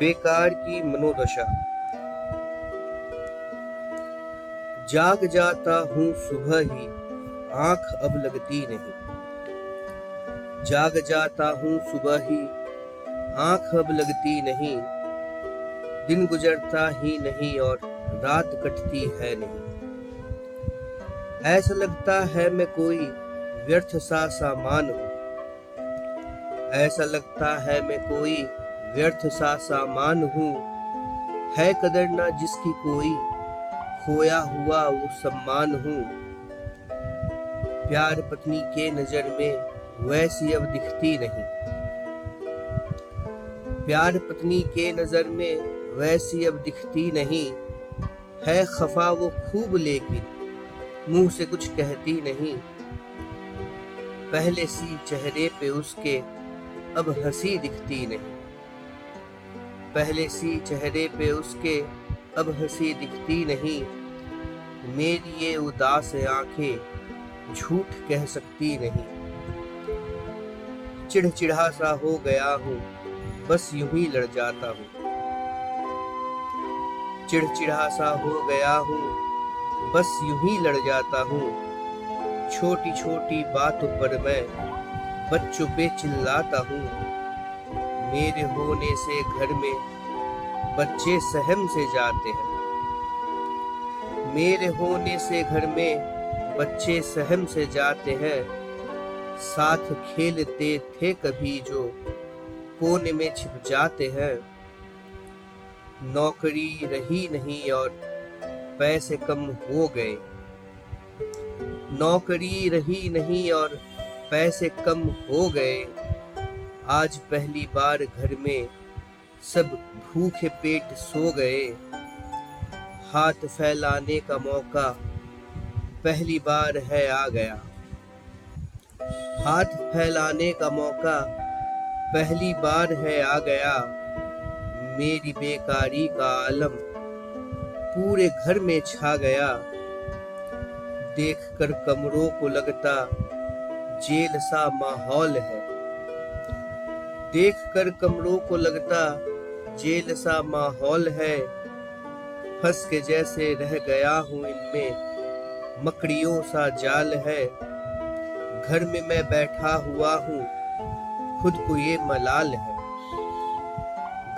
बेकार की मनोदशा। जाग जाता हूँ सुबह ही, आँख अब लगती नहीं। जाग जाता हूँ सुबह ही, आँख अब लगती नहीं। दिन गुजरता ही नहीं और रात कटती है नहीं। ऐसा लगता है मैं कोई व्यर्थ सा सामान हूँ। ऐसा लगता है मैं कोई व्यर्थ सा सामान हूँ। है कदर ना जिसकी कोई। खोया हुआ वो सम्मान हूँ। प्यार पत्नी के नज़र में वैसी अब दिखती नहीं। प्यार पत्नी के नज़र में वैसी अब दिखती नहीं। है खफा वो खूब लेकिन, मुँह से कुछ कहती नहीं। पहले सी चेहरे पे उसके, अब हँसी दिखती नहीं। पहले सी चेहरे पे उसके अब हँसी दिखती नहीं। मेरी ये उदास आँखें झूठ कह सकती नहीं। चिड़चिड़ा सा हो गया हूँ, बस यूँ ही लड़ जाता हूँ। चिड़चिड़ा सा हो गया हूँ, बस यूँ ही लड़ जाता हूँ। छोटी छोटी बातों पर मैं बच्चों पे चिल्लाता हूँ। मेरे होने से घर में बच्चे सहम से जाते हैं। मेरे होने से घर में बच्चे सहम से जाते हैं। साथ खेलते थे कभी जो कोने में छिप जाते हैं। नौकरी रही नहीं और पैसे कम हो गए। नौकरी रही नहीं और पैसे कम हो गए। आज पहली बार घर में सब भूखे पेट सो गए। हाथ फैलाने का मौका पहली बार है, आ गया। हाथ फैलाने का मौका पहली बार है, आ गया। मेरी बेकारी का आलम पूरे घर में छा गया। देखकर कमरों को लगता जेल सा माहौल है। देखकर कमरों को लगता जेल सा माहौल है। फंस के जैसे रह गया हूँ इनमें। मकड़ियों सा जाल है। घर में मैं बैठा हुआ हूँ। खुद को ये मलाल है।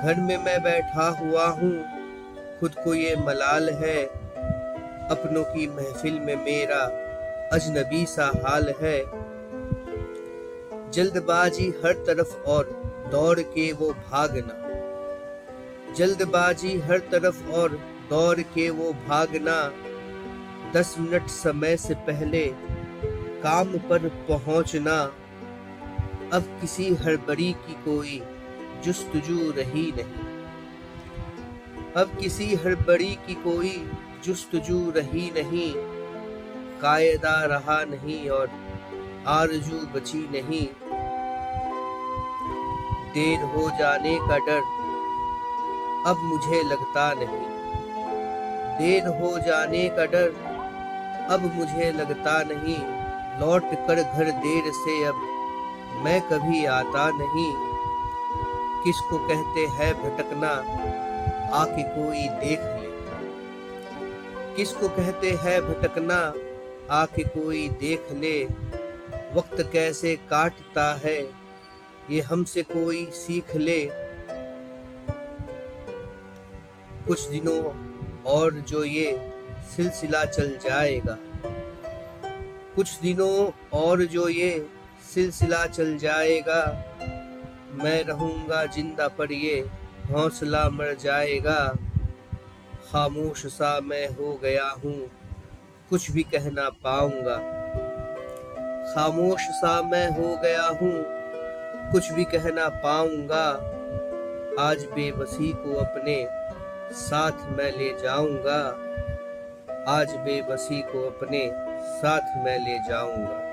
घर में मैं बैठा हुआ हूँ। खुद को ये मलाल है। अपनों की महफिल में मेरा अजनबी सा हाल है। जल्दबाजी हर तरफ़ और दौड़ के वो भागना। जल्दबाजी हर तरफ़ और दौड़ के वो भागना दस मिनट समय से पहले काम पर पहुँचना। अब किसी हड़बड़ी की कोई जुस्तजू रही नहीं। अब किसी हड़बड़ी की कोई जुस्तजू रही नहीं। कायदा रहा नहीं और आरज़ू बची नहीं। देर हो जाने का डर अब मुझे लगता नहीं। देर हो जाने का डर अब मुझे लगता नहीं। लौट कर घर देर से अब मैं कभी आता नहीं। किसको कहते हैं भटकना? आके कोई देख ले। किसको कहते हैं भटकना? आके कोई देख ले। वक्त कैसे काटता है? ये हमसे कोई सीख ले। कुछ दिनों और जो ये सिलसिला चल जाएगा। कुछ दिनों और जो ये सिलसिला चल जाएगा, मैं रहूँगा ज़िंदा पर ये हौसला मर जाएगा। खामोश सा मैं हो गया हूँ, कुछ भी कहना पाऊँगा। खामोश सा मैं हो गया हूँ, कुछ भी कहना पाऊँगा। आज बेबसी को अपने साथ मैं ले जाऊँगा। आज बेबसी को अपने साथ मैं ले जाऊँगा।